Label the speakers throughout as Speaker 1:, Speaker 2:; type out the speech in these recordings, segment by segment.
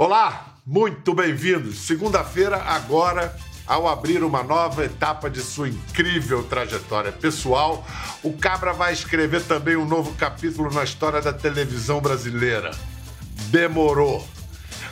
Speaker 1: Olá, muito bem-vindos. Segunda-feira, agora, ao abrir uma nova etapa de sua incrível trajetória pessoal, o Cabra vai escrever também um novo capítulo na história da televisão brasileira. Demorou.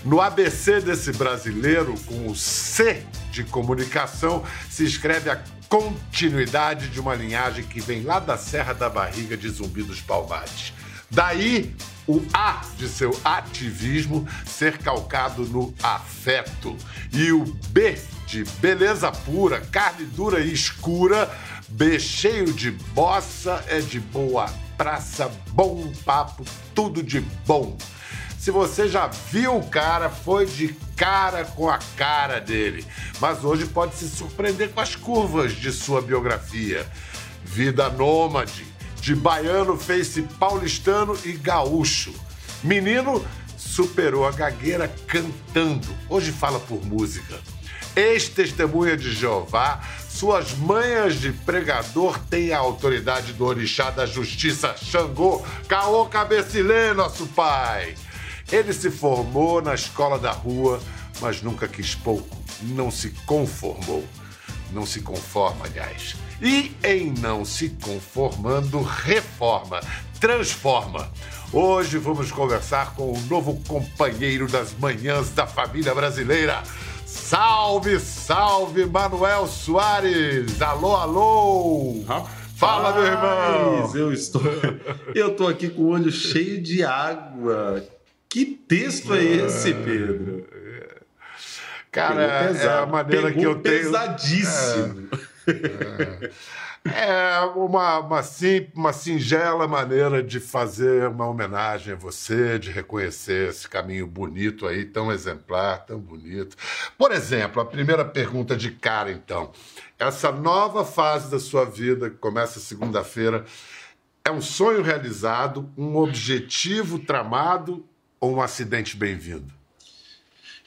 Speaker 1: No ABC desse brasileiro, com o C de comunicação, se escreve a continuidade de uma linhagem que vem lá da Serra da Barriga de Zumbi dos Palmares. Daí o A de seu ativismo ser calcado no afeto. E o B de beleza pura, carne dura e escura, B cheio de bossa é de boa praça, bom papo, tudo de bom. Se você já viu o cara, foi de cara com a cara dele. Mas hoje pode se surpreender com as curvas de sua biografia. Vida nômade, de baiano fez-se paulistano e gaúcho. Menino superou a gagueira cantando. Hoje fala por música. Ex-testemunha de Jeová, suas manhas de pregador têm a autoridade do orixá da justiça Xangô, Caô Cabecilê, nosso pai. Ele se formou na escola da rua, mas nunca quis pouco, não se conformou. Não se conforma, aliás. E em não se conformando, reforma, transforma. Hoje vamos conversar com o novo companheiro das manhãs da família brasileira. Salve, salve, Manuel Soares! Alô, alô!
Speaker 2: Rapaz, Fala, meu irmão! Eu estou, eu estou aqui com o olho cheio de água. Que texto é esse, Pedro?
Speaker 1: Cara, é a maneira
Speaker 2: Pegou
Speaker 1: que eu tenho.
Speaker 2: Pesadíssimo.
Speaker 1: É, é uma, uma, sim, uma singela maneira de fazer uma homenagem a você, de reconhecer esse caminho bonito aí, tão exemplar, tão bonito. Por exemplo, a primeira pergunta de cara, então. Essa nova fase da sua vida, que começa segunda-feira, é um sonho realizado, um objetivo tramado ou um acidente bem-vindo?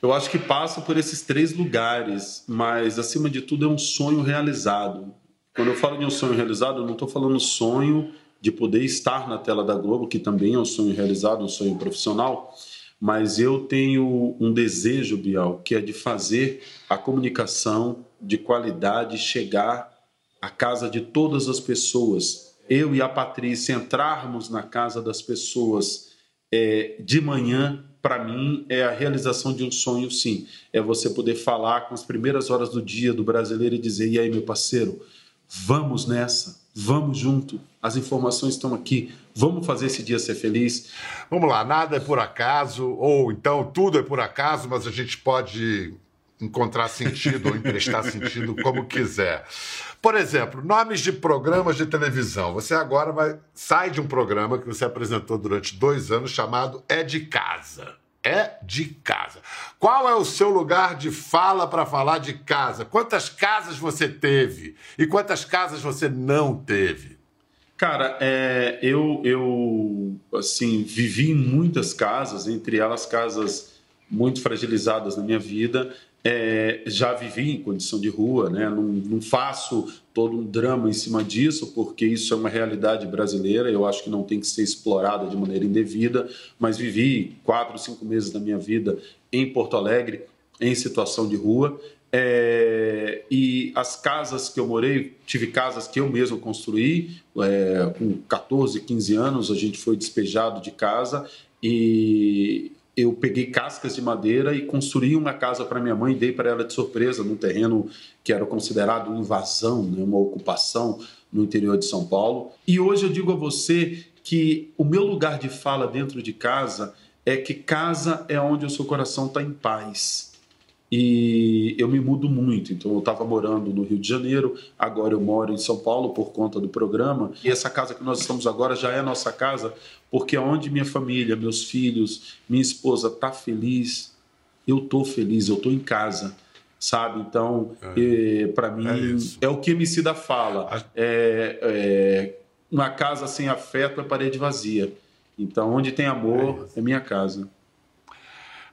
Speaker 2: Eu acho que passa por esses três lugares, mas acima de tudo é um sonho realizado. Quando eu falo de um sonho realizado, eu não estou falando sonho de poder estar na tela da Globo, que também é um sonho realizado, um sonho profissional, mas eu tenho um desejo, Bial, que é de fazer a comunicação de qualidade chegar à casa de todas as pessoas. Eu e a Patrícia entrarmos na casa das pessoas é, de manhã para mim, é a realização de um sonho, sim. É você poder falar com as primeiras horas do dia do brasileiro e dizer: e aí, meu parceiro, vamos nessa, vamos junto, as informações estão aqui, vamos fazer esse dia ser feliz.
Speaker 1: Vamos lá, nada é por acaso, ou então tudo é por acaso, mas a gente pode encontrar sentido ou emprestar sentido como quiser. Por exemplo, nomes de programas de televisão. Você agora vai sai de um programa que você apresentou durante dois anos chamado É de Casa. É de casa. Qual é o seu lugar de fala para falar de casa? Quantas casas você teve e quantas casas você não teve?
Speaker 2: Cara, é, eu, eu assim vivi em muitas casas, entre elas casas muito fragilizadas na minha vida. É, já vivi em condição de rua, né? não, não, faço todo um drama em cima disso, porque isso é uma realidade brasileira, eu acho que não tem que ser explorada de maneira indevida, mas vivi quatro, cinco meses da minha vida em Porto Alegre, em situação de rua, é, e as casas que eu morei, tive casas que eu mesmo construí, é, com 14, 15 anos a gente foi despejado de casa e eu peguei cascas de madeira e construí uma casa para minha mãe e dei para ela de surpresa num terreno que era considerado invasão, né, uma ocupação no interior de São Paulo. E hoje eu digo a você que o meu lugar de fala dentro de casa é que casa é onde o seu coração está em paz e eu me mudo muito. Então, eu estava morando no Rio de Janeiro, agora eu moro em São Paulo por conta do programa. E essa casa que nós estamos agora já é nossa casa, porque é onde minha família, meus filhos, minha esposa está feliz, eu estou feliz, eu estou em casa. Sabe? Então, é, para mim, é, é, o que me da fala. É, é, uma casa sem afeto é parede vazia. Então, onde tem amor, é, é minha casa.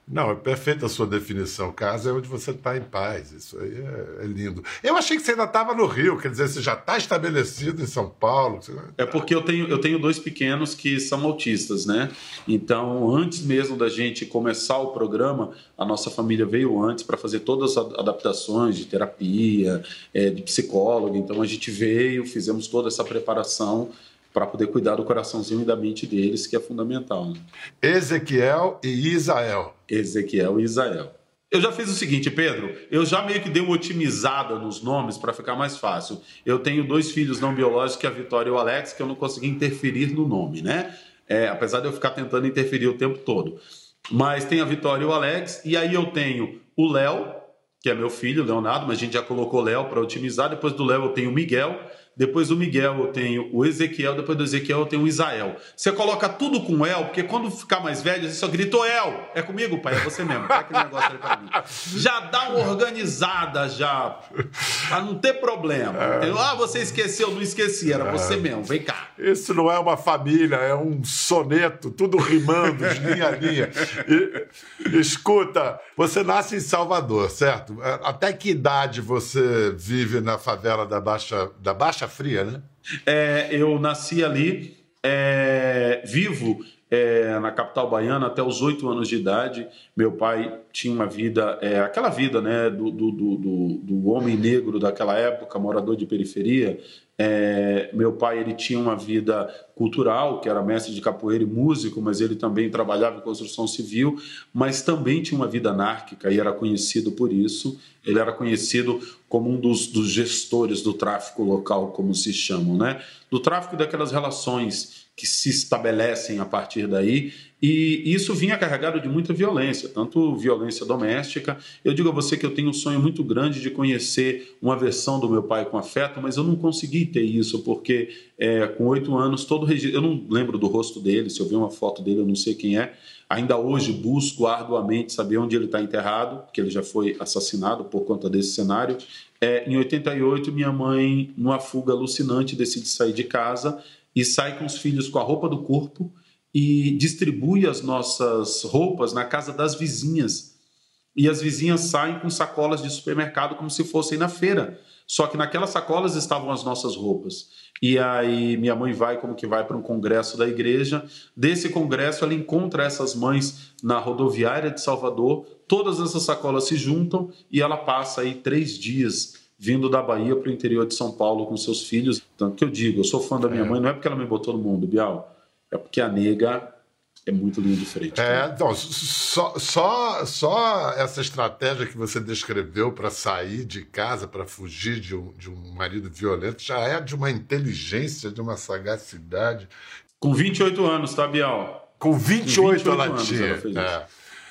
Speaker 1: Não, é perfeita a sua definição. Casa é onde você está em paz. Isso aí é, é, lindo. Eu achei que você ainda estava no Rio, quer dizer, você já está estabelecido em São Paulo.
Speaker 2: É porque eu tenho, eu tenho dois pequenos que são autistas, né? Então, antes mesmo da gente começar o programa, a nossa família veio antes para fazer todas as adaptações de terapia, é, de psicólogo. Então, a gente veio, fizemos toda essa preparação para poder cuidar do coraçãozinho e da mente deles, que é fundamental. Né?
Speaker 1: Ezequiel e Isael.
Speaker 2: Ezequiel e Isael. Eu já fiz o seguinte, Pedro, eu já meio que dei uma otimizada nos nomes para ficar mais fácil. Eu tenho dois filhos não biológicos, que é a Vitória e o Alex, que eu não consegui interferir no nome, né? É, apesar de eu ficar tentando interferir o tempo todo. Mas tem a Vitória e o Alex, e aí eu tenho o Léo, que é meu filho, Leonardo, mas a gente já colocou Léo para otimizar. Depois do Léo eu tenho o Miguel, depois do Miguel eu tenho o Ezequiel, depois do Ezequiel eu tenho o Isael. Você coloca tudo com El, porque quando ficar mais velho, você só gritou El. É comigo, pai, é você mesmo. Tá aquele negócio ali pra mim. Já dá uma organizada, já. Pra não ter problema. É. Ah, você esqueceu, não esqueci, era você é. mesmo. Vem cá.
Speaker 1: Isso não é uma família, é um soneto, tudo rimando, linha a linha. E, escuta, você nasce em Salvador, certo? Até que idade você vive na favela da Baixa, da Baixa Fria, né?
Speaker 2: É, eu nasci ali, é, vivo é, na capital baiana até os oito anos de idade. Meu pai tinha uma vida, é, aquela vida né, do, do, do, do, homem negro daquela época, morador de periferia. É, meu pai ele tinha uma vida cultural, que era mestre de capoeira e músico, mas ele também trabalhava em construção civil, mas também tinha uma vida anárquica e era conhecido por isso. Ele era conhecido como um dos, dos gestores do tráfico local, como se chamam, né? Do tráfico daquelas relações que se estabelecem a partir daí, e isso vinha carregado de muita violência, tanto violência doméstica. Eu digo a você que eu tenho um sonho muito grande de conhecer uma versão do meu pai com afeto, mas eu não consegui ter isso, porque é, com oito anos, todo registro. Eu não lembro do rosto dele, se eu ver uma foto dele, eu não sei quem é. Ainda hoje busco arduamente saber onde ele está enterrado, porque ele já foi assassinado por conta desse cenário. É, em 88, minha mãe, numa fuga alucinante, decide sair de casa e sai com os filhos com a roupa do corpo e distribui as nossas roupas na casa das vizinhas. E as vizinhas saem com sacolas de supermercado como se fossem na feira. Só que naquelas sacolas estavam as nossas roupas. E aí minha mãe vai como que vai para um congresso da igreja. Desse congresso ela encontra essas mães na rodoviária de Salvador. Todas essas sacolas se juntam e ela passa aí três dias vindo da Bahia para o interior de São Paulo com seus filhos. Tanto que eu digo, eu sou fã da minha é. mãe, não é porque ela me botou no mundo, Bial, é porque a nega é muito linda de frente.
Speaker 1: É, então, só, só, só essa estratégia que você descreveu para sair de casa, para fugir de um, de um marido violento, já é de uma inteligência, de uma sagacidade.
Speaker 2: Com 28 anos, tá, Bial?
Speaker 1: Com 28, Com 28 ela tinha. É.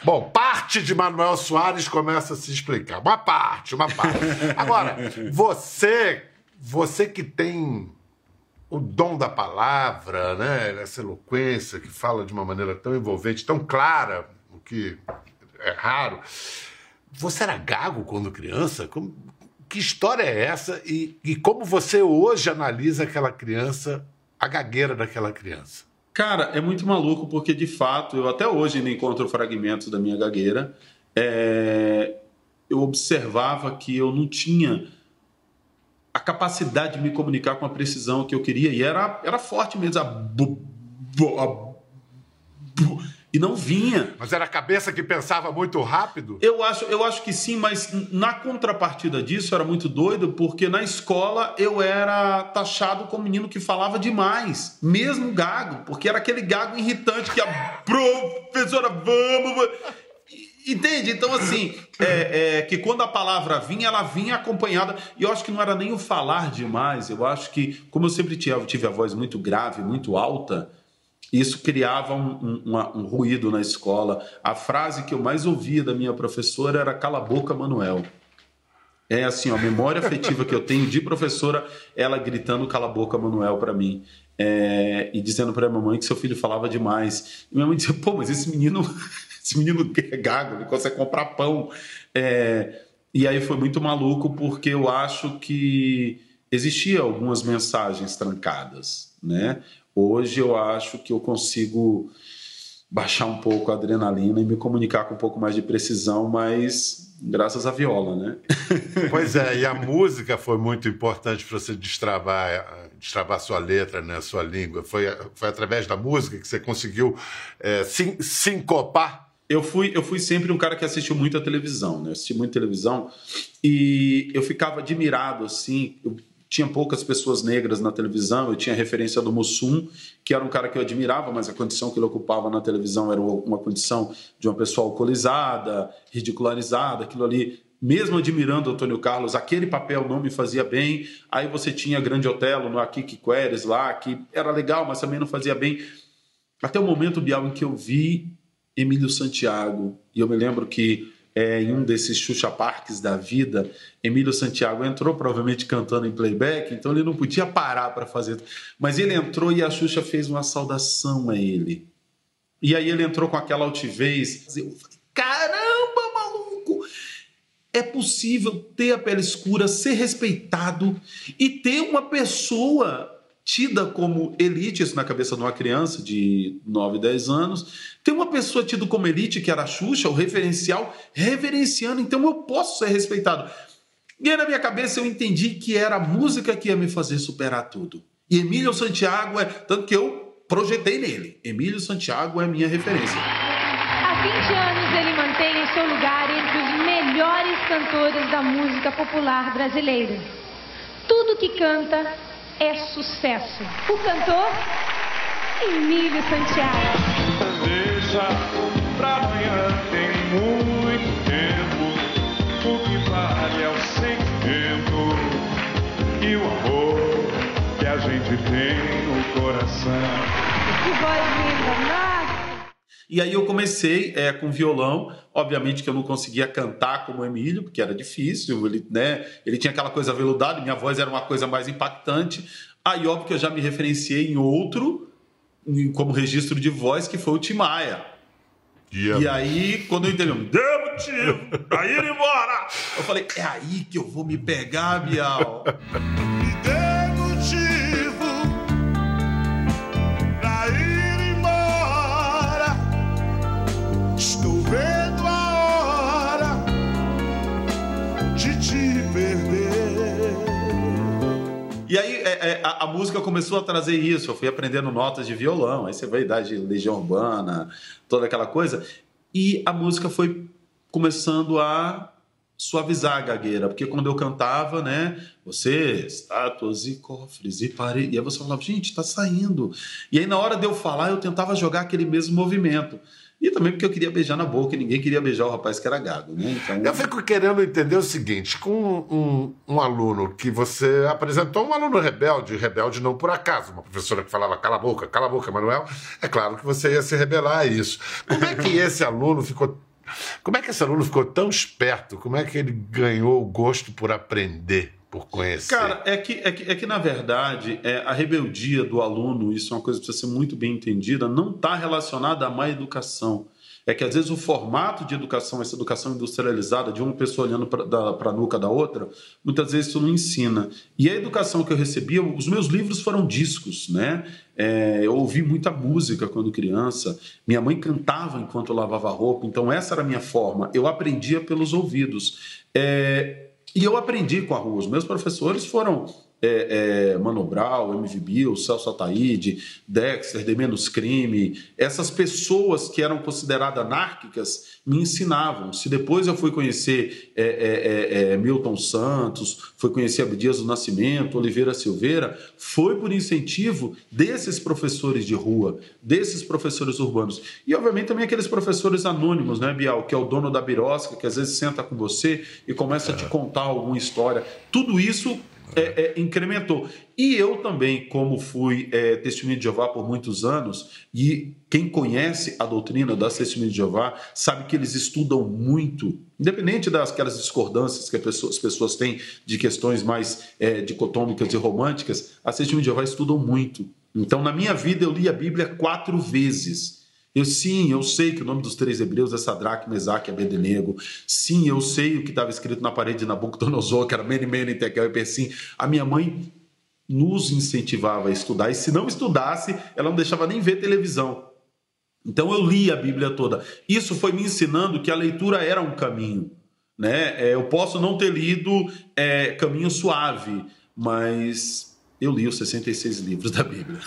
Speaker 1: Bom, parte de Manuel Soares começa a se explicar. Uma parte, uma parte. Agora, você, você que tem o dom da palavra, né? essa eloquência que fala de uma maneira tão envolvente, tão clara, o que é raro. Você era gago quando criança? Como, que história é essa? E, e como você hoje analisa aquela criança, a gagueira daquela criança?
Speaker 2: Cara, é muito maluco porque de fato eu até hoje ainda encontro fragmentos da minha gagueira. É... Eu observava que eu não tinha a capacidade de me comunicar com a precisão que eu queria e era, era forte mesmo. A bu, bu, a e não vinha.
Speaker 1: Mas era a cabeça que pensava muito rápido?
Speaker 2: Eu acho, eu acho que sim, mas na contrapartida disso era muito doido, porque na escola eu era taxado como menino que falava demais, mesmo gago, porque era aquele gago irritante que a professora vamos. Entende? Então, assim, é, é, que quando a palavra vinha, ela vinha acompanhada. E eu acho que não era nem o falar demais. Eu acho que, como eu sempre tive, tive a voz muito grave, muito alta, isso criava um, um, um, ruído na escola. A frase que eu mais ouvia da minha professora era cala a boca, Manuel. É assim, a memória afetiva que eu tenho de professora, ela gritando cala a boca, Manuel, para mim. É, e dizendo para minha mãe que seu filho falava demais. E minha mãe dizia, pô, mas esse menino, esse menino é gago, ele consegue comprar pão. É, e aí foi muito maluco, porque eu acho que existia algumas mensagens trancadas, né? Hoje eu acho que eu consigo baixar um pouco a adrenalina e me comunicar com um pouco mais de precisão, mas graças à viola, né?
Speaker 1: Pois é, e a música foi muito importante para você destravar, destravar sua letra, né, sua língua. Foi, foi através da música que você conseguiu é, sincopar?
Speaker 2: Eu fui, eu fui sempre um cara que assistiu muito a televisão, né? Eu assisti muito televisão e eu ficava admirado, assim. Eu tinha poucas pessoas negras na televisão, eu tinha referência do Mussum, que era um cara que eu admirava, mas a condição que ele ocupava na televisão era uma condição de uma pessoa alcoolizada, ridicularizada, aquilo ali. Mesmo admirando o Antônio Carlos, aquele papel não me fazia bem. Aí você tinha Grande Otelo no Akiki Queres lá, que era legal, mas também não fazia bem. Até o momento, Bial, em que eu vi Emílio Santiago, e eu me lembro que é, em um desses Xuxa Parques da vida, Emílio Santiago entrou, provavelmente cantando em playback, então ele não podia parar para fazer. Mas ele entrou e a Xuxa fez uma saudação a ele. E aí ele entrou com aquela altivez. Eu falei, caramba, maluco! É possível ter a pele escura, ser respeitado e ter uma pessoa tida como elite, isso na cabeça de uma criança de 9, 10 anos, tem uma pessoa tida como elite, que era a Xuxa, o referencial, reverenciando, então eu posso ser respeitado. E aí na minha cabeça eu entendi que era a música que ia me fazer superar tudo. E Emílio Santiago é, tanto que eu projetei nele. Emílio Santiago é minha referência.
Speaker 3: Há 20 anos ele mantém seu lugar entre os melhores cantores da música popular brasileira. Tudo que canta é sucesso. O cantor Emílio Santiago.
Speaker 4: Deixa pra amanhã, tem muito tempo. O que vale é o sentimento e o amor que a gente tem no coração.
Speaker 3: Que voz linda, nossa!
Speaker 2: E aí eu comecei é, com violão, obviamente que eu não conseguia cantar como o Emílio, porque era difícil, ele, né, ele tinha aquela coisa veludada, minha voz era uma coisa mais impactante. Aí óbvio que eu já me referenciei em outro, como registro de voz, que foi o Timaya. Yeah. E aí, quando eu entendi, deu motivo, aí ir embora. Eu falei, é aí que eu vou me pegar, Bial. a, música começou a trazer isso. Eu fui aprendendo notas de violão, aí você vai dar de Legião Urbana, toda aquela coisa. E a música foi começando a suavizar a gagueira, porque quando eu cantava, né, você, estátuas e cofres e paredes, e aí você falava, gente, tá saindo. E aí na hora de eu falar, eu tentava jogar aquele mesmo movimento. E também porque eu queria beijar na boca e ninguém queria beijar o rapaz que era gago, né?
Speaker 1: Então... Eu fico querendo entender o seguinte: com um, um, aluno que você apresentou, um aluno rebelde, rebelde não por acaso, uma professora que falava cala a boca, cala a boca, Manuel, é claro que você ia se rebelar a isso. Como é que esse aluno ficou. Como é que esse aluno ficou tão esperto? Como é que ele ganhou o gosto por aprender? Por conhecer?
Speaker 2: Cara, é que, é que, é que na verdade, é, a rebeldia do aluno, isso é uma coisa que precisa ser muito bem entendida, não está relacionada à má educação. É que às vezes o formato de educação, essa educação industrializada, de uma pessoa olhando para a nuca da outra, muitas vezes isso não ensina. E a educação que eu recebia, os meus livros foram discos, né? É, eu ouvi muita música quando criança. Minha mãe cantava enquanto eu lavava roupa, então essa era a minha forma. Eu aprendia pelos ouvidos. É, e eu aprendi com a rua. Os meus professores foram é, é, Mano Brown, MV Bill, Celso Ataíde, Dexter, De Menos Crime, essas pessoas que eram consideradas anárquicas me ensinavam. Se depois eu fui conhecer é, é, é, é Milton Santos, fui conhecer Abdias do Nascimento, Oliveira Silveira, foi por incentivo desses professores de rua, desses professores urbanos. E, obviamente, também aqueles professores anônimos, né, Bial, que é o dono da birosca, que às vezes senta com você e começa a te contar alguma história. Tudo isso é, é, incrementou. E eu também, como fui é, de Jeová por muitos anos, e quem conhece a doutrina das testemunhas de Jeová sabe que eles estudam muito, independente das aquelas discordâncias que pessoa, as pessoas têm de questões mais é, dicotômicas e românticas, as testemunhas de Jeová estudam muito. Então, na minha vida, eu li a Bíblia quatro vezes. Eu sim, eu sei que o nome dos três hebreus é Sadraque, Mesaque e Abednego. Sim, eu sei o que estava escrito na parede de Nabucodonosor, que era Mene, Mene, Tekel e Persim. A minha mãe nos incentivava a estudar, e se não estudasse, ela não deixava nem ver televisão. Então eu li a Bíblia toda. Isso foi me ensinando que a leitura era um caminho. Né? É, eu posso não ter lido é, Caminho Suave, mas eu li os 66 livros da Bíblia.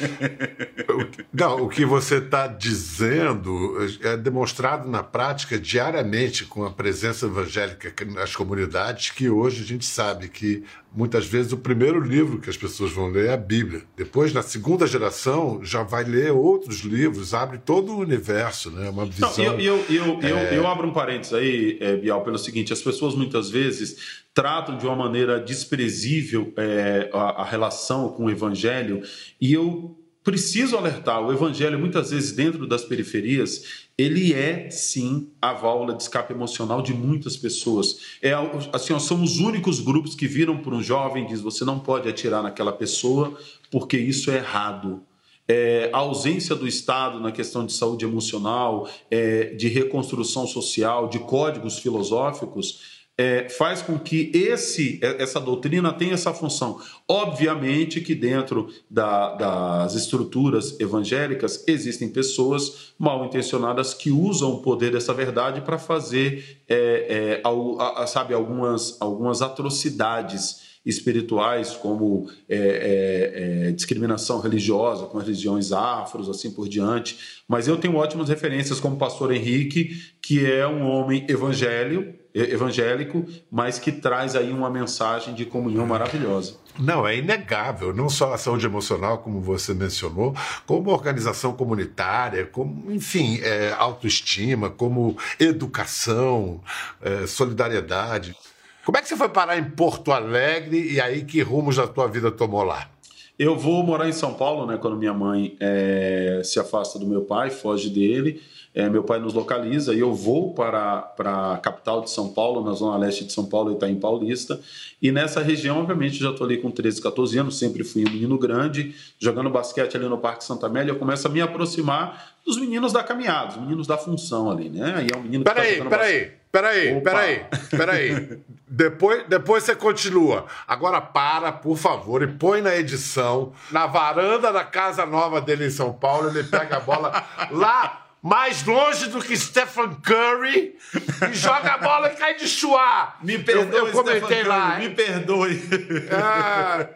Speaker 1: Não, o que você está dizendo é demonstrado na prática diariamente com a presença evangélica nas comunidades, que hoje a gente sabe que muitas vezes o primeiro livro que as pessoas vão ler é a Bíblia. Depois, na segunda geração, já vai ler outros livros, abre todo o universo, né? Uma visão.
Speaker 2: Não, eu, eu, eu, é... eu, abro um parênteses aí, é, Bial, pelo seguinte: as pessoas muitas vezes tratam de uma maneira desprezível é, a, a relação com o evangelho, e eu preciso alertar: o evangelho, muitas vezes, dentro das periferias, ele é sim a válvula de escape emocional de muitas pessoas. É assim, nós somos os únicos grupos que viram para um jovem e diz: você não pode atirar naquela pessoa porque isso é errado. É, a ausência do Estado na questão de saúde emocional, é, de reconstrução social, de códigos filosóficos, é, faz com que esse, é, essa doutrina tenha essa função. Obviamente que dentro da, das estruturas evangélicas existem pessoas mal intencionadas que usam o poder dessa verdade para fazer, é, é a, a, sabe, algumas, algumas atrocidades espirituais, como é, é, discriminação religiosa com as religiões afros, assim por diante. Mas eu tenho ótimas referências como o pastor Henrique, que é um homem evangélico, evangélico, mas que traz aí uma mensagem de comunhão maravilhosa.
Speaker 1: Não, é inegável, não só a saúde emocional, como você mencionou, como organização comunitária, como, enfim, é, autoestima, como educação, é, solidariedade. Como é que você foi parar em Porto Alegre e aí que rumos a tua vida tomou lá?
Speaker 2: Eu vou morar em São Paulo, né? Quando minha mãe é, se afasta do meu pai, foge dele. É, meu pai nos localiza e eu vou para, para a capital de São Paulo, na zona leste de São Paulo, Itaim Paulista. E nessa região, obviamente, já estou ali com 13, 14 anos, sempre fui um menino grande, jogando basquete ali no Parque Santa Amélia. Eu começo a me aproximar dos meninos da caminhada, dos meninos da função ali, né? Aí é um menino
Speaker 1: peraí, que tá peraí, peraí, peraí, peraí, peraí. depois, depois você continua. Agora para, por favor, e põe na edição, na varanda da casa nova dele em São Paulo, ele pega a bola lá mais longe do que Stephen Curry e joga a bola e cai de chuá.
Speaker 2: Me perdoe, eu, eu comentei lá. Curry, me perdoe.
Speaker 1: Ah,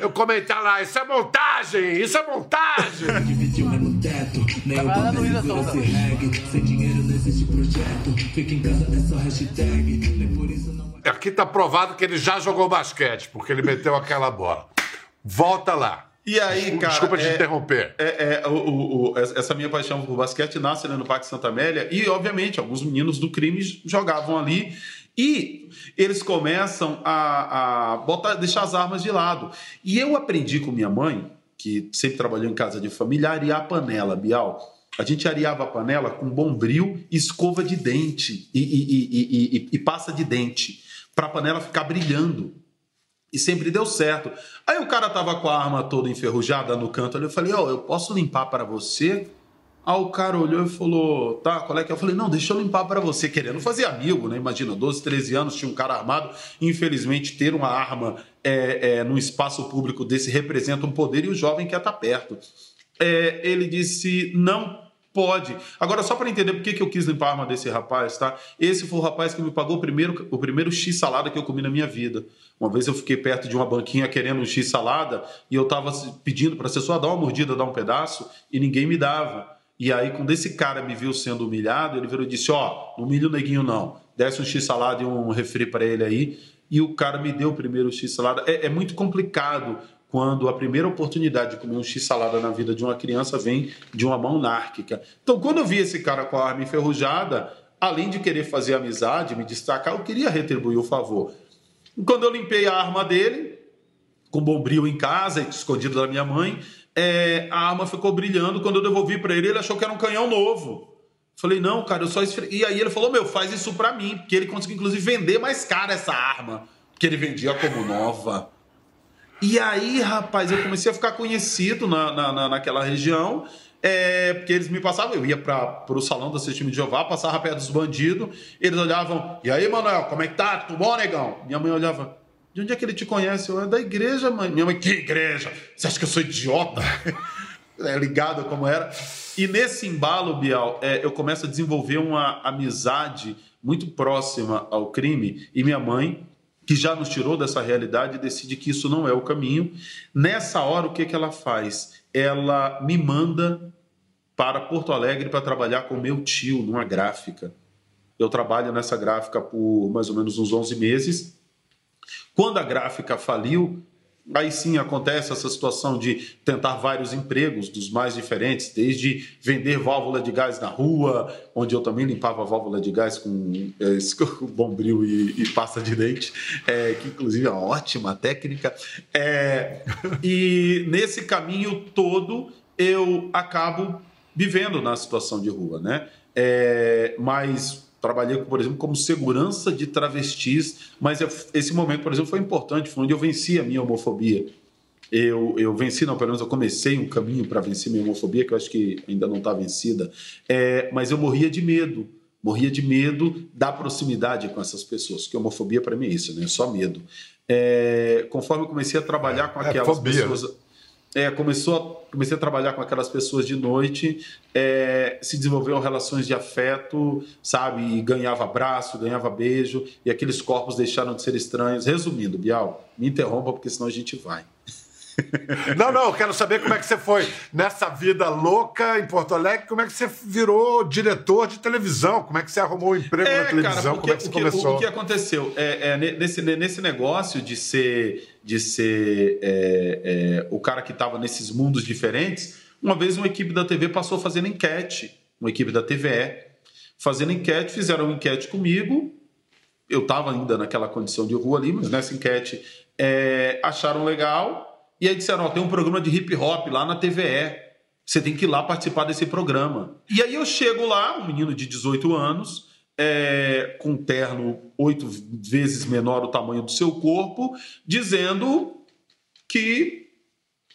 Speaker 1: eu comentei lá, isso é montagem, isso é montagem. Dividir o mesmo teto, nem o sem dinheiro não existe projeto. Fica em casa, é só hashtag, nem por isso não... Aqui tá provado que ele já jogou basquete, porque ele meteu aquela bola. Volta lá.
Speaker 2: E aí, cara.
Speaker 1: Desculpa te é, interromper.
Speaker 2: É, é o, o, essa minha paixão por basquete nasce ali no Parque Santa Amélia. E, obviamente, alguns meninos do crime jogavam ali. E eles começam a, a botar, deixar as armas de lado. E eu aprendi com minha mãe, que sempre trabalhou em casa de família, a arear a panela, Bial. A gente areava a panela com bombril, escova de dente e, e, e, e pasta de dente, para a panela ficar brilhando. E sempre deu certo. Aí o cara tava com a arma toda enferrujada no canto ali. Eu falei, ó, oh, eu posso limpar para você? Aí o cara olhou e falou, tá, qual é que é? Eu falei, não, deixa eu limpar para você, querendo fazer amigo, né? Imagina, 12, 13 anos, tinha um cara armado. Infelizmente, ter uma arma é, é, num espaço público desse representa um poder e o jovem quer estar tá perto. É, ele disse, não Pode. Agora, só para entender por que, que eu quis limpar a arma desse rapaz, tá? Esse foi o rapaz que me pagou o primeiro, o primeiro X salada que eu comi na minha vida. Uma vez eu fiquei perto de uma banquinha querendo um X salada e eu tava pedindo para a pessoa dar uma mordida, dar um pedaço e ninguém me dava. E aí, quando esse cara me viu sendo humilhado, ele virou e disse: Ó, oh, não humilha o neguinho, não. Desce um X salada e um refri para ele aí. E o cara me deu o primeiro X salada. É, é muito complicado quando a primeira oportunidade de comer um x-salada na vida de uma criança vem de uma mão anárquica. Então, quando eu vi esse cara com a arma enferrujada, além de querer fazer amizade, me destacar, eu queria retribuir o favor. Quando eu limpei a arma dele, com bombril em casa, escondido da minha mãe, é, a arma ficou brilhando. Quando eu devolvi para ele, ele achou que era um canhão novo. Falei, não, cara, eu só. E aí ele falou, meu, faz isso para mim, porque ele conseguiu, inclusive, vender mais cara essa arma, que ele vendia como nova. E aí, rapaz, eu comecei a ficar conhecido na, na, naquela região. É, porque eles me passavam, eu ia para o salão do Testemunho de Jeová, passava perto dos bandidos, eles olhavam, e aí, Manuel, como é que tá? Tudo bom, negão? Minha mãe olhava, de onde é que ele te conhece? Eu, é da igreja, mãe. Minha mãe, que igreja? Você acha que eu sou idiota? é, ligado como era. E nesse embalo, Bial, é, eu começo a desenvolver uma amizade muito próxima ao crime e minha mãe, que já nos tirou dessa realidade, decide que isso não é o caminho. Nessa hora, o que, que ela faz? Ela me manda para Porto Alegre para trabalhar com meu tio numa gráfica. Eu trabalho nessa gráfica por mais ou menos uns 11 meses. Quando a gráfica faliu, Aí sim acontece essa situação de tentar vários empregos dos mais diferentes, desde vender válvula de gás na rua, onde eu também limpava válvula de gás com, é, bombril e, e, pasta de dente, é, que inclusive é uma ótima técnica. É, e nesse caminho todo eu acabo vivendo na situação de rua, né? É, mas trabalhei, por exemplo, como segurança de travestis, mas esse momento, por exemplo, foi importante, foi onde eu venci a minha homofobia. Eu, eu venci, não, pelo menos eu comecei um caminho para vencer minha homofobia, que eu acho que ainda não está vencida, é, mas eu morria de medo, morria de medo da proximidade com essas pessoas, que homofobia para mim é isso, né? Só medo. É, conforme eu comecei a trabalhar com é, aquelas fobia. pessoas é, começou a, comecei a trabalhar com aquelas pessoas de noite, é, se desenvolveram relações de afeto, sabe? E ganhava abraço, ganhava beijo, e aqueles corpos deixaram de ser estranhos. Resumindo, Bial, me interrompa, porque senão a gente vai.
Speaker 1: Não, não, eu quero saber como é que você foi nessa vida louca em Porto Alegre, como é que você virou diretor de televisão, como é que você arrumou um emprego é, na televisão,
Speaker 2: cara,
Speaker 1: como é que você
Speaker 2: o que,
Speaker 1: começou?
Speaker 2: O, o que aconteceu? É, é, nesse, nesse negócio de ser, de ser é, é, o cara que estava nesses mundos diferentes, uma vez uma equipe da TV passou fazendo enquete, uma equipe da TVE, fazendo enquete, fizeram uma enquete comigo, eu estava ainda naquela condição de rua ali, mas nessa enquete é, acharam legal e aí disseram: ó, tem um programa de hip hop lá na TVE. Você tem que ir lá participar desse programa. E aí eu chego lá, um menino de 18 anos, é, com terno oito vezes menor o tamanho do seu corpo, dizendo que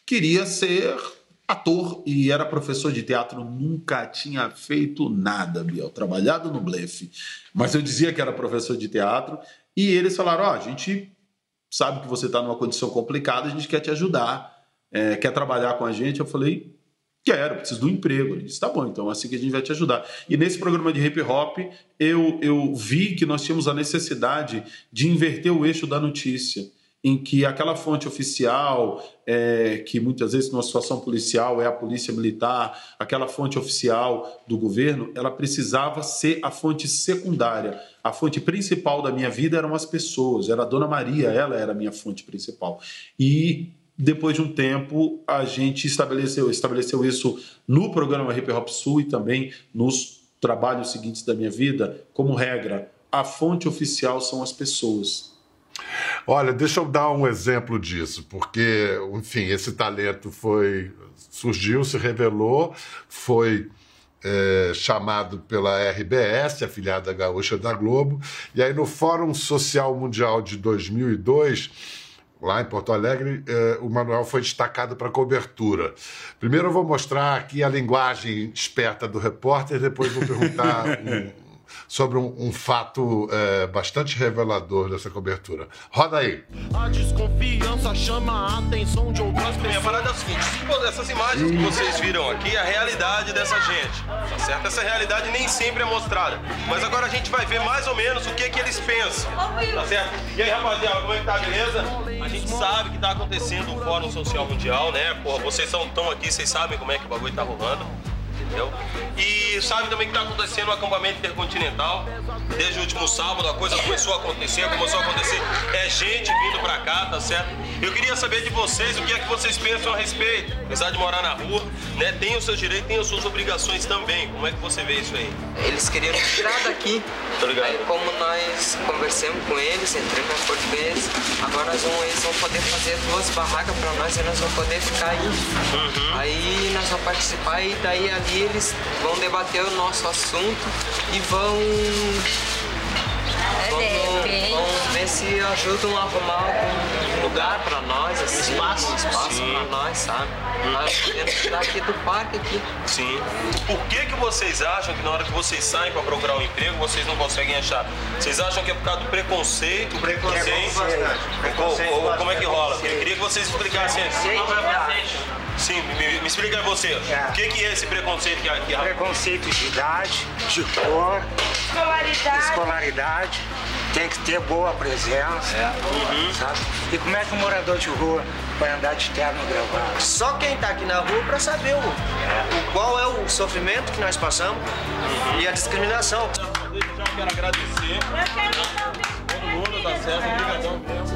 Speaker 2: queria ser ator e era professor de teatro. Nunca tinha feito nada, Biel, trabalhado no blefe. Mas eu dizia que era professor de teatro e eles falaram: ó, oh, a gente sabe que você está numa condição complicada, a gente quer te ajudar, é, quer trabalhar com a gente. Eu falei, quero, preciso do emprego. Ele disse, tá bom, então é assim que a gente vai te ajudar. E nesse programa de hip hop, eu, eu vi que nós tínhamos a necessidade de inverter o eixo da notícia em que aquela fonte oficial, é, que muitas vezes numa situação policial é a polícia militar, aquela fonte oficial do governo, ela precisava ser a fonte secundária. A fonte principal da minha vida eram as pessoas, era a Dona Maria, ela era a minha fonte principal. E depois de um tempo, a gente estabeleceu, estabeleceu isso no programa Hip Hop Sul e também nos trabalhos seguintes da minha vida, como regra, a fonte oficial são as pessoas
Speaker 1: Olha, deixa eu dar um exemplo disso, porque, enfim, esse talento foi surgiu, se revelou, foi é, chamado pela RBS, afiliada gaúcha da Globo, e aí no Fórum Social Mundial de 2002 lá em Porto Alegre, eh, o Manuel foi destacado para cobertura. Primeiro eu vou mostrar aqui a linguagem esperta do repórter, depois vou perguntar um, sobre um, um fato é, bastante revelador dessa cobertura. Roda aí. A desconfiança chama a atenção de outras pessoas.
Speaker 5: Minha parada é o seguinte: essas imagens que vocês viram aqui é a realidade dessa gente, tá certo? Essa realidade nem sempre é mostrada. Mas agora a gente vai ver mais ou menos o que, que eles pensam, tá certo? E aí, rapaziada, como é que tá, beleza? A gente sabe que tá acontecendo o Fórum Social Mundial, né? Porra, vocês estão aqui, vocês sabem como é que o bagulho tá rolando entendeu? E sabe também que está acontecendo o um acampamento intercontinental. Desde o último sábado a coisa começou a acontecer, começou a acontecer. É gente vindo para cá, tá certo? Eu queria saber de vocês o que é que vocês pensam a respeito. Apesar de morar na rua, né? Tem os seus direitos, tem as suas obrigações também. Como é que você vê isso aí?
Speaker 6: Eles queriam tirar daqui. Aí, como nós conversamos com eles, entramos em português, agora nós vamos, eles vão poder fazer duas barracas para nós e nós vamos poder ficar aí. Uhum. Aí nós vamos participar e daí ali eles vão debater o nosso assunto e vão se ajudam a arrumar algum lugar pra nós, assim, espaço, espaço pra nós, sabe? Nós podemos tirar aqui do parque aqui.
Speaker 5: Sim. Por que que vocês acham que na hora que vocês saem para procurar um emprego, vocês não conseguem achar? Vocês acham que é por causa do preconceito?
Speaker 7: Preconceito bastante. Preconceito
Speaker 5: Ou- ou como é que rola? Eu queria que vocês explicassem. Sim, me, me explica aí você.
Speaker 7: É.
Speaker 5: O que, que é esse preconceito que, que
Speaker 7: Preconceito de idade, de cor,
Speaker 8: Escolaridade.
Speaker 7: escolaridade, tem que ter boa presença,
Speaker 5: Uhum.
Speaker 7: sabe? E como é que um morador de rua vai andar de terno gravado?
Speaker 9: Só quem tá aqui na rua pra saber o, o qual é o sofrimento que nós passamos e a discriminação.
Speaker 5: Já quero agradecer. Todo mundo tá certo, obrigadão mesmo.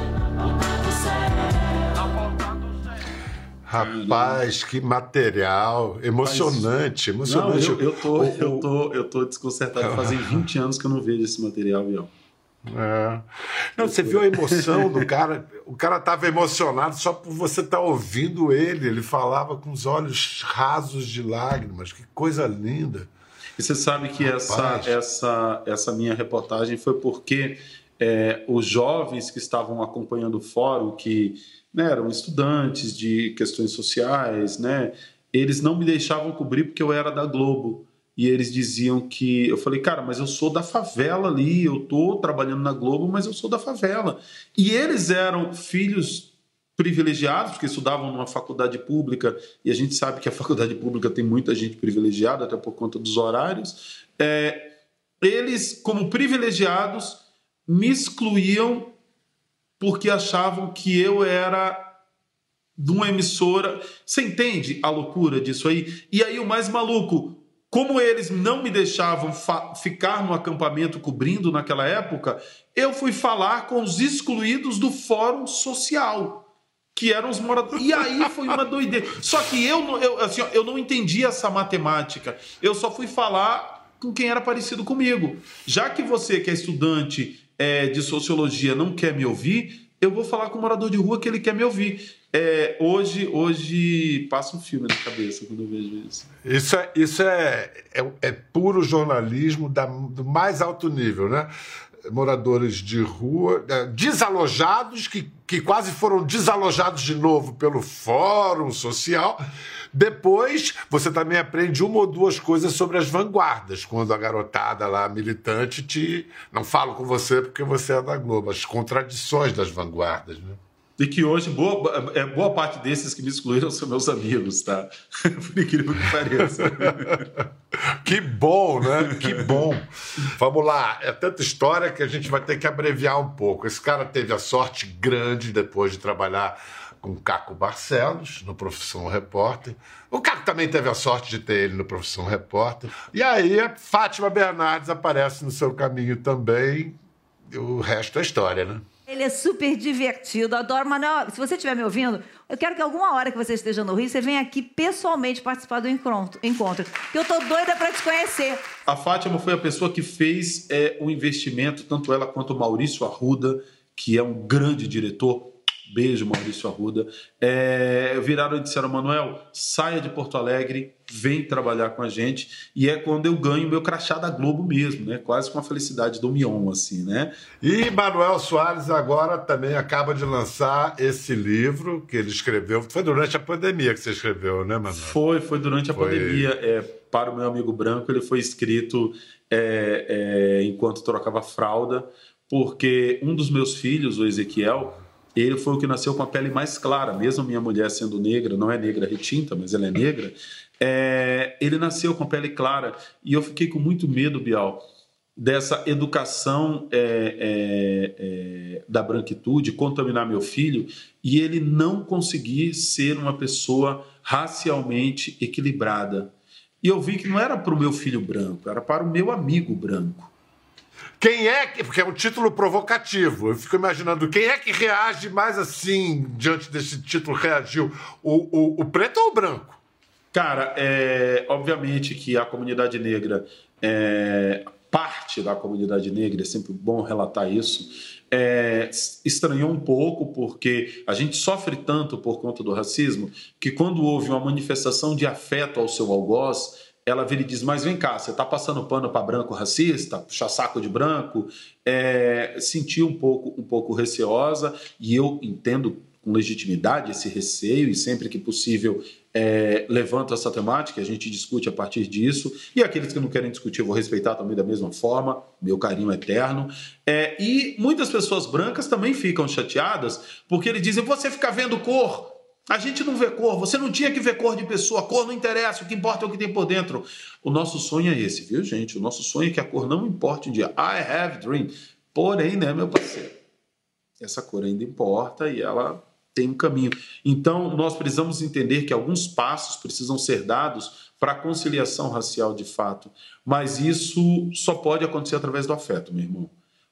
Speaker 1: Rapaz, que material. Emocionante,
Speaker 2: Não,
Speaker 1: emocionante.
Speaker 2: eu, eu, tô, eu, tô, eu tô desconcertado. Fazem 20 anos que eu não vejo esse material, Biel.
Speaker 1: É. Não, você viu a emoção do cara? O cara estava emocionado só por você estar ouvindo ele. Ele falava com os olhos rasos de lágrimas. Que coisa linda.
Speaker 2: E você sabe que essa, essa, essa minha reportagem foi porque é, os jovens que estavam acompanhando o fórum, que né, eram estudantes de questões sociais, né, eles não me deixavam cobrir porque eu era da Globo. E eles diziam que. Eu falei, cara, mas eu sou da favela ali, eu tô trabalhando na Globo, mas eu sou da favela. E eles eram filhos privilegiados, porque estudavam numa faculdade pública, e a gente sabe que a faculdade pública tem muita gente privilegiada, até por conta dos horários. É, eles, como privilegiados, me excluíam porque achavam que eu era de uma emissora. Você entende a loucura disso aí? E aí o mais maluco, como eles não me deixavam ficar no acampamento cobrindo naquela época, eu fui falar com os excluídos do Fórum Social. Que eram os moradores. E aí foi uma doideira. Só que eu, eu, assim, eu não entendi essa matemática. Eu só fui falar com quem era parecido comigo. Já que você, que é estudante é, de sociologia, não quer me ouvir, eu vou falar com o morador de rua que ele quer me ouvir. É, hoje, hoje passa um filme na cabeça quando eu vejo isso.
Speaker 1: Isso é, isso é, é, é puro jornalismo da- do mais alto nível, né? Moradores de rua, eh, desalojados, que, que quase foram desalojados de novo pelo Fórum Social. Depois, você também aprende uma ou duas coisas sobre as vanguardas, quando a garotada lá, militante, te. Não falo com você porque você é da Globo, as contradições das vanguardas, né?
Speaker 2: E que hoje boa, é, boa parte desses que me excluíram são meus amigos, tá? Por incrível que pareça.
Speaker 1: Que bom, né? Que bom. Vamos lá. É tanta história que a gente vai ter que abreviar um pouco. Esse cara teve a sorte grande depois de trabalhar com Caco Barcelos no Profissão Repórter. O Caco também teve a sorte de ter ele no Profissão Repórter. E aí Fátima Bernardes aparece no seu caminho também. O resto é história, né?
Speaker 8: Ele é super divertido, adoro. Manuel, se você estiver me ouvindo, eu quero que alguma hora que você esteja no Rio, você venha aqui pessoalmente participar do encontro. encontro que eu tô doida para te conhecer.
Speaker 2: A Fátima foi a pessoa que fez é, o investimento, tanto ela quanto o Maurício Arruda, que é um grande diretor. Beijo, Maurício Arruda. É, viraram e disseram, Manuel, saia de Porto Alegre, vem trabalhar com a gente. E é quando eu ganho meu crachá da Globo mesmo, né? Quase com a felicidade do Mion, assim, né?
Speaker 1: E Manuel Soares agora também acaba de lançar esse livro que ele escreveu. Foi durante a pandemia que você escreveu, né, Manuel?
Speaker 2: Foi, foi durante a
Speaker 1: Foi.
Speaker 2: pandemia. É, para o meu amigo branco, ele foi escrito é, é, enquanto trocava fralda, porque um dos meus filhos, o Ezequiel, ele foi o que nasceu com a pele mais clara, mesmo minha mulher sendo negra, não é negra retinta, mas ela é negra. é, ele nasceu com a pele clara e eu fiquei com muito medo, Bial, dessa educação é, é, é, da branquitude contaminar meu filho e ele não conseguir ser uma pessoa racialmente equilibrada. E eu vi que não era para o meu filho branco, era para o meu amigo branco.
Speaker 1: Quem é que. Porque é um título provocativo. Eu fico imaginando quem é que reage mais assim diante desse título reagiu? O, o, o preto ou o branco?
Speaker 2: Cara, é, obviamente que a comunidade negra, é, parte da comunidade negra, é sempre bom relatar isso, é, estranhou um pouco porque a gente sofre tanto por conta do racismo que quando houve uma manifestação de afeto ao seu algoz, ela vira e diz: Mas vem cá, você está passando pano para branco racista, puxar saco de branco? É, senti um pouco, um pouco receosa e eu entendo com legitimidade esse receio e sempre que possível é, levanto essa temática, a gente discute a partir disso. E aqueles que não querem discutir, eu vou respeitar também da mesma forma, meu carinho eterno. É, e muitas pessoas brancas também ficam chateadas porque eles dizem: você fica vendo cor. A gente não vê cor, você não tinha que ver cor de pessoa, cor não interessa, o que importa é o que tem por dentro. O nosso sonho é esse, viu, gente? O nosso sonho é que a cor não importe um dia. I have dream. Porém, né, meu parceiro? Essa cor ainda importa e ela tem um caminho. Então, nós precisamos entender que alguns passos precisam ser dados para a conciliação racial de fato. Mas isso só pode acontecer através do afeto, meu irmão.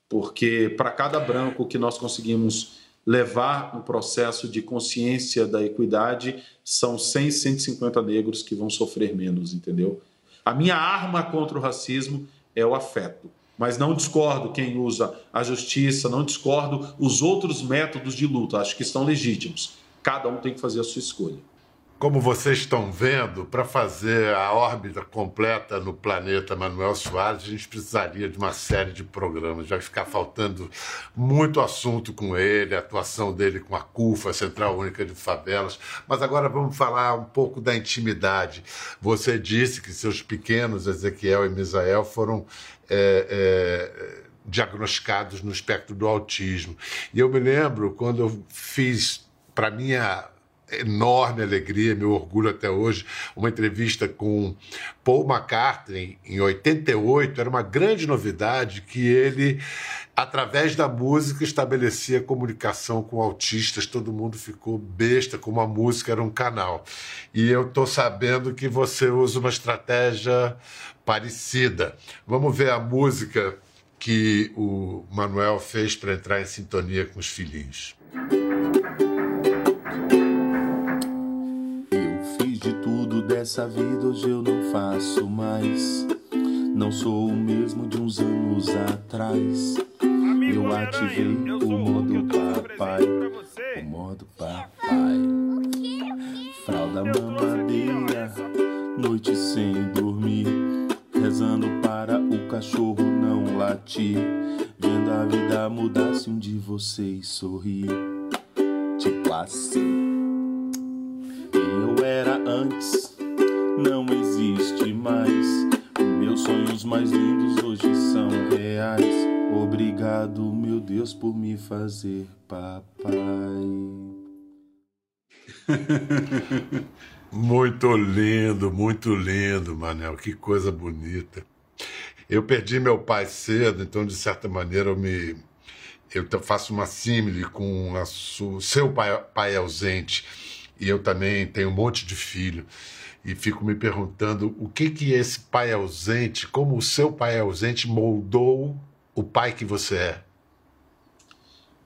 Speaker 2: Porque para cada branco que nós conseguimos levar no processo de consciência da equidade, são 100, 150 negros que vão sofrer menos, entendeu? A minha arma contra o racismo é o afeto mas não discordo quem usa a justiça, não discordo os outros métodos de luta, acho que estão legítimos. Cada um tem que fazer a sua escolha.
Speaker 1: Como vocês estão vendo, para fazer a órbita completa no planeta Manuel Soares, a gente precisaria de uma série de programas. Vai ficar faltando muito assunto com ele, a atuação dele com a CUFA, a Central Única de Favelas. Mas agora vamos falar um pouco da intimidade. Você disse que seus pequenos, Ezequiel e Misael, foram é, é, diagnosticados no espectro do autismo. E eu me lembro quando eu fiz, para minha enorme alegria, meu orgulho até hoje, uma entrevista com Paul McCartney em 88, era uma grande novidade que ele através da música estabelecia comunicação com autistas, todo mundo ficou besta como a música era um canal. E eu estou sabendo que você usa uma estratégia parecida. Vamos ver a música que o Manuel fez para entrar em sintonia com os filhinhos.
Speaker 10: Eu dessa vida, hoje eu não faço mais. Não sou o mesmo de uns anos atrás. Eu ativei o modo papai. O modo papai. Fralda mamadeira, noite sem dormir rezando para o cachorro não latir, vendo a vida mudar se um de vocês sorrir. Tipo assim. Quem eu era antes não existe mais. Meus sonhos mais lindos hoje são reais. Obrigado, meu Deus, por me fazer papai.
Speaker 1: Muito lindo, muito lindo, Manel. Que coisa bonita. Eu perdi meu pai cedo, então, de certa maneira, eu me. Eu faço uma símile com o su... seu pai, pai ausente. E eu também tenho um monte de filho. E fico me perguntando o que que esse pai ausente, como o seu pai ausente moldou o pai que você é.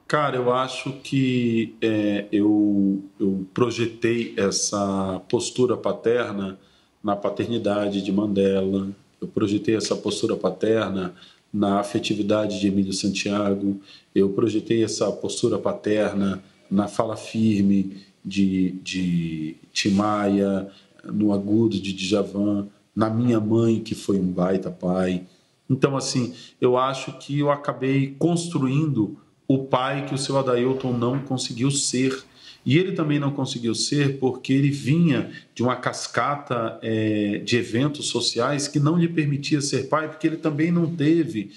Speaker 2: Cara, eu acho que é, eu, eu projetei essa postura paterna na paternidade de Mandela, eu projetei essa postura paterna na afetividade de Emílio Santiago, eu projetei essa postura paterna na fala firme de, de Timaya, no agudo de Djavan, na minha mãe, que foi um baita pai. Então, assim, eu acho que eu acabei construindo o pai que o seu Adailton não conseguiu ser. E ele também não conseguiu ser porque ele vinha de uma cascata é, de eventos sociais que não lhe permitia ser pai, porque ele também não teve.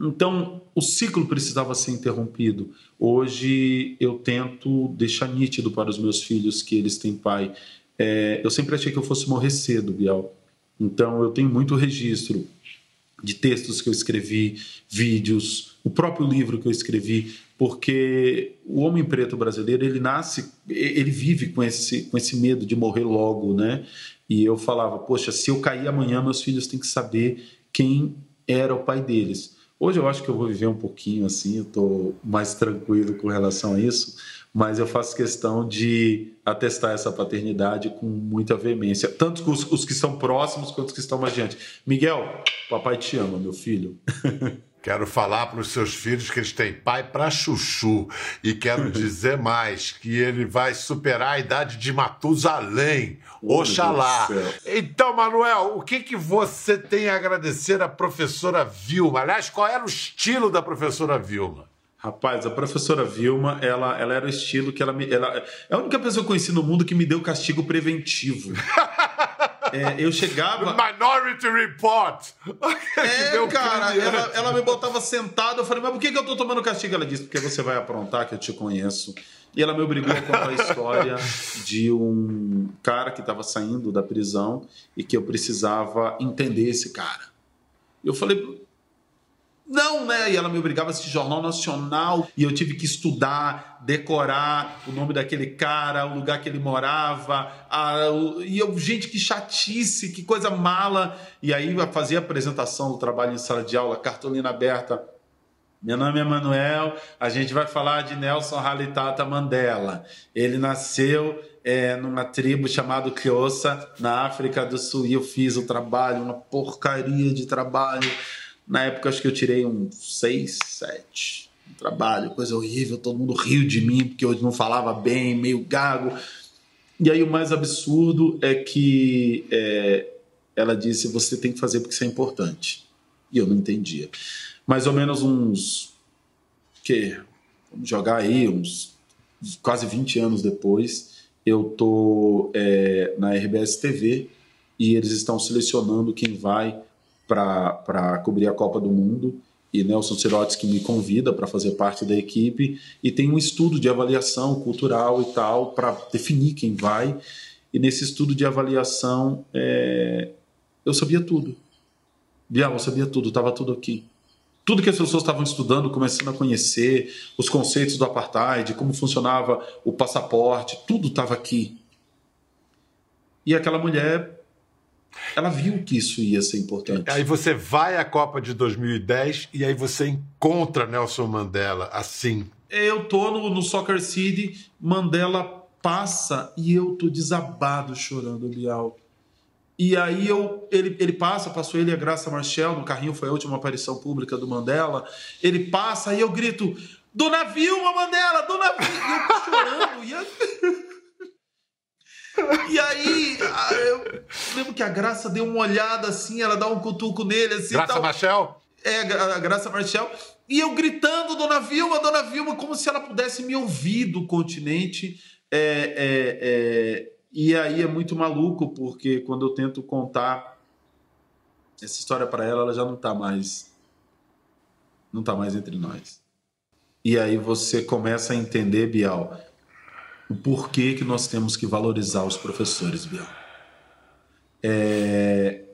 Speaker 2: Então, o ciclo precisava ser interrompido. Hoje eu tento deixar nítido para os meus filhos que eles têm pai. É, eu sempre achei que eu fosse morrer cedo, Bial. Então, eu tenho muito registro de textos que eu escrevi, vídeos, o próprio livro que eu escrevi, porque o homem preto brasileiro ele nasce, ele vive com esse, com esse medo de morrer logo, né? E eu falava, poxa, se eu cair amanhã, meus filhos têm que saber quem era o pai deles. Hoje eu acho que eu vou viver um pouquinho assim, eu estou mais tranquilo com relação a isso, mas eu faço questão de atestar essa paternidade com muita veemência, tanto os, os que estão próximos quanto os que estão mais diante. Miguel, papai te ama, meu filho.
Speaker 1: Quero falar para os seus filhos que eles têm pai para chuchu. E quero dizer mais, que ele vai superar a idade de Matusalém.
Speaker 2: Oh,
Speaker 1: Oxalá. Então, Manuel, o que, que você tem a agradecer à professora Vilma? Aliás, qual era o estilo da professora Vilma?
Speaker 2: Rapaz, a professora Vilma, ela, ela era o estilo que ela me. Ela, é a única pessoa que eu conheci no mundo que me deu castigo preventivo. É, eu chegava.
Speaker 1: Minority Report!
Speaker 2: É, cara,
Speaker 1: crime.
Speaker 2: ela, ela me botava sentado. Eu falei, mas por que, que eu tô tomando castigo? Ela disse, porque você vai aprontar, que eu te conheço. E ela me obrigou a contar a história de um cara que estava saindo da prisão e que eu precisava entender esse cara. Eu falei, não, né? E ela me obrigava a assistir Jornal Nacional e eu tive que estudar, decorar o nome daquele cara, o lugar que ele morava. a- o- e eu, gente, que chatice, que coisa mala. E aí fazia apresentação do trabalho em sala de aula, cartolina aberta. Meu nome é Manuel, a gente vai falar de Nelson Halitata Mandela. Ele nasceu é, numa tribo chamada Xhosa, na África do Sul, e eu fiz o trabalho, uma porcaria de trabalho. Na época, acho que eu tirei um 6, 7 no trabalho, coisa horrível, todo mundo riu de mim, porque eu não falava bem, meio gago. E aí o mais absurdo é que é, ela disse, você tem que fazer porque isso é importante. E eu não entendia. Mais ou menos uns, que vamos jogar aí, uns quase 20 anos depois, eu tô é, na RBS TV e eles estão selecionando quem vai para cobrir a Copa do Mundo. E Nelson Sirotes que me convida para fazer parte da equipe. E tem um estudo de avaliação cultural e tal para definir quem vai. E nesse estudo de avaliação é, eu sabia tudo. Bial, eu sabia tudo, estava tudo aqui. Tudo que as pessoas estavam estudando, começando a conhecer os conceitos do apartheid, como funcionava o passaporte, tudo estava aqui. E aquela mulher, ela viu que isso ia ser importante.
Speaker 1: Aí você vai à Copa de 2010 e aí você encontra Nelson Mandela assim.
Speaker 2: Eu tô no, no Soccer City, Mandela passa e eu tô desabado chorando, Bial. E aí eu, ele, ele passa, passou ele e a Graça Marchel, no carrinho foi a última aparição pública do Mandela. Ele passa e eu grito: Dona Vilma Mandela, Dona Vilma! E eu tô chorando. E, eu- e aí, eu lembro que a Graça deu uma olhada assim, ela dá um cutuco nele assim.
Speaker 1: Graça
Speaker 2: tal.
Speaker 1: Marchel?
Speaker 2: É, a Graça Marchel. E eu gritando, Dona Vilma, Dona Vilma, como se ela pudesse me ouvir do continente. É, é, é, e aí é muito maluco, porque quando eu tento contar essa história para ela, ela já não tá mais. Não tá mais entre nós. E aí você começa a entender, Bial, o porquê que nós temos que valorizar os professores, Bial. É,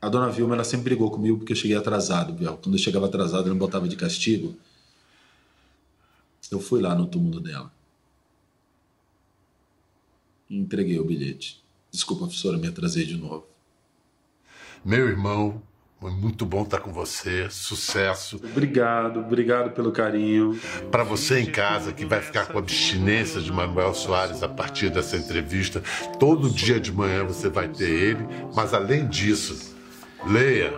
Speaker 2: a dona Vilma ela sempre brigou comigo porque eu cheguei atrasado, Biel. Quando eu chegava atrasado, ela me botava de castigo. Eu fui lá no túmulo dela. E entreguei o bilhete. Desculpa, professora, me atrasei de novo.
Speaker 1: Meu irmão, foi muito bom estar com você. Sucesso.
Speaker 2: Obrigado, obrigado pelo carinho.
Speaker 1: Para você em casa que vai ficar com a abstinência de Manuel Soares a partir dessa entrevista, todo dia de manhã você vai ter ele, mas além disso, leia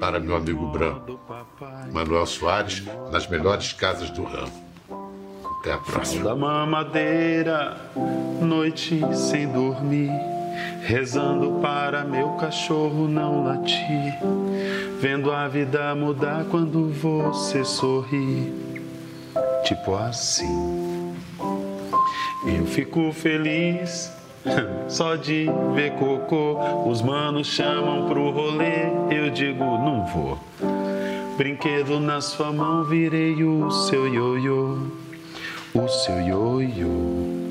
Speaker 1: para meu amigo branco, Manuel Soares, nas melhores casas do ramo. Até a próxima.
Speaker 2: Da mamadeira, noite sem dormir, rezando para meu cachorro não latir, vendo a vida mudar quando você sorri, tipo assim. Eu fico feliz só de ver cocô. Os manos chamam pro rolê, eu digo não vou. Brinquedo na sua mão, virei o seu ioiô o seu ioiô.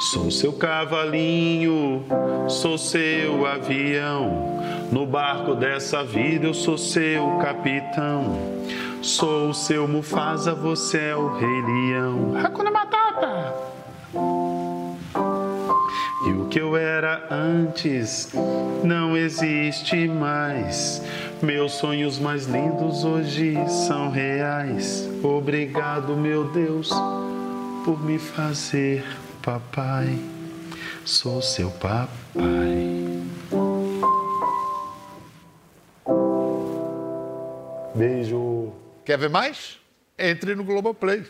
Speaker 2: Sou seu cavalinho, sou seu avião. No barco dessa vida eu sou seu capitão. Sou o seu Mufasa, você é o Rei Leão. Hakuna Matata! E o que eu era antes não existe mais. Meus sonhos mais lindos hoje são reais. Obrigado, meu Deus, por me fazer papai. Sou seu papai. Beijo.
Speaker 1: Quer ver mais? Entre no Globoplay.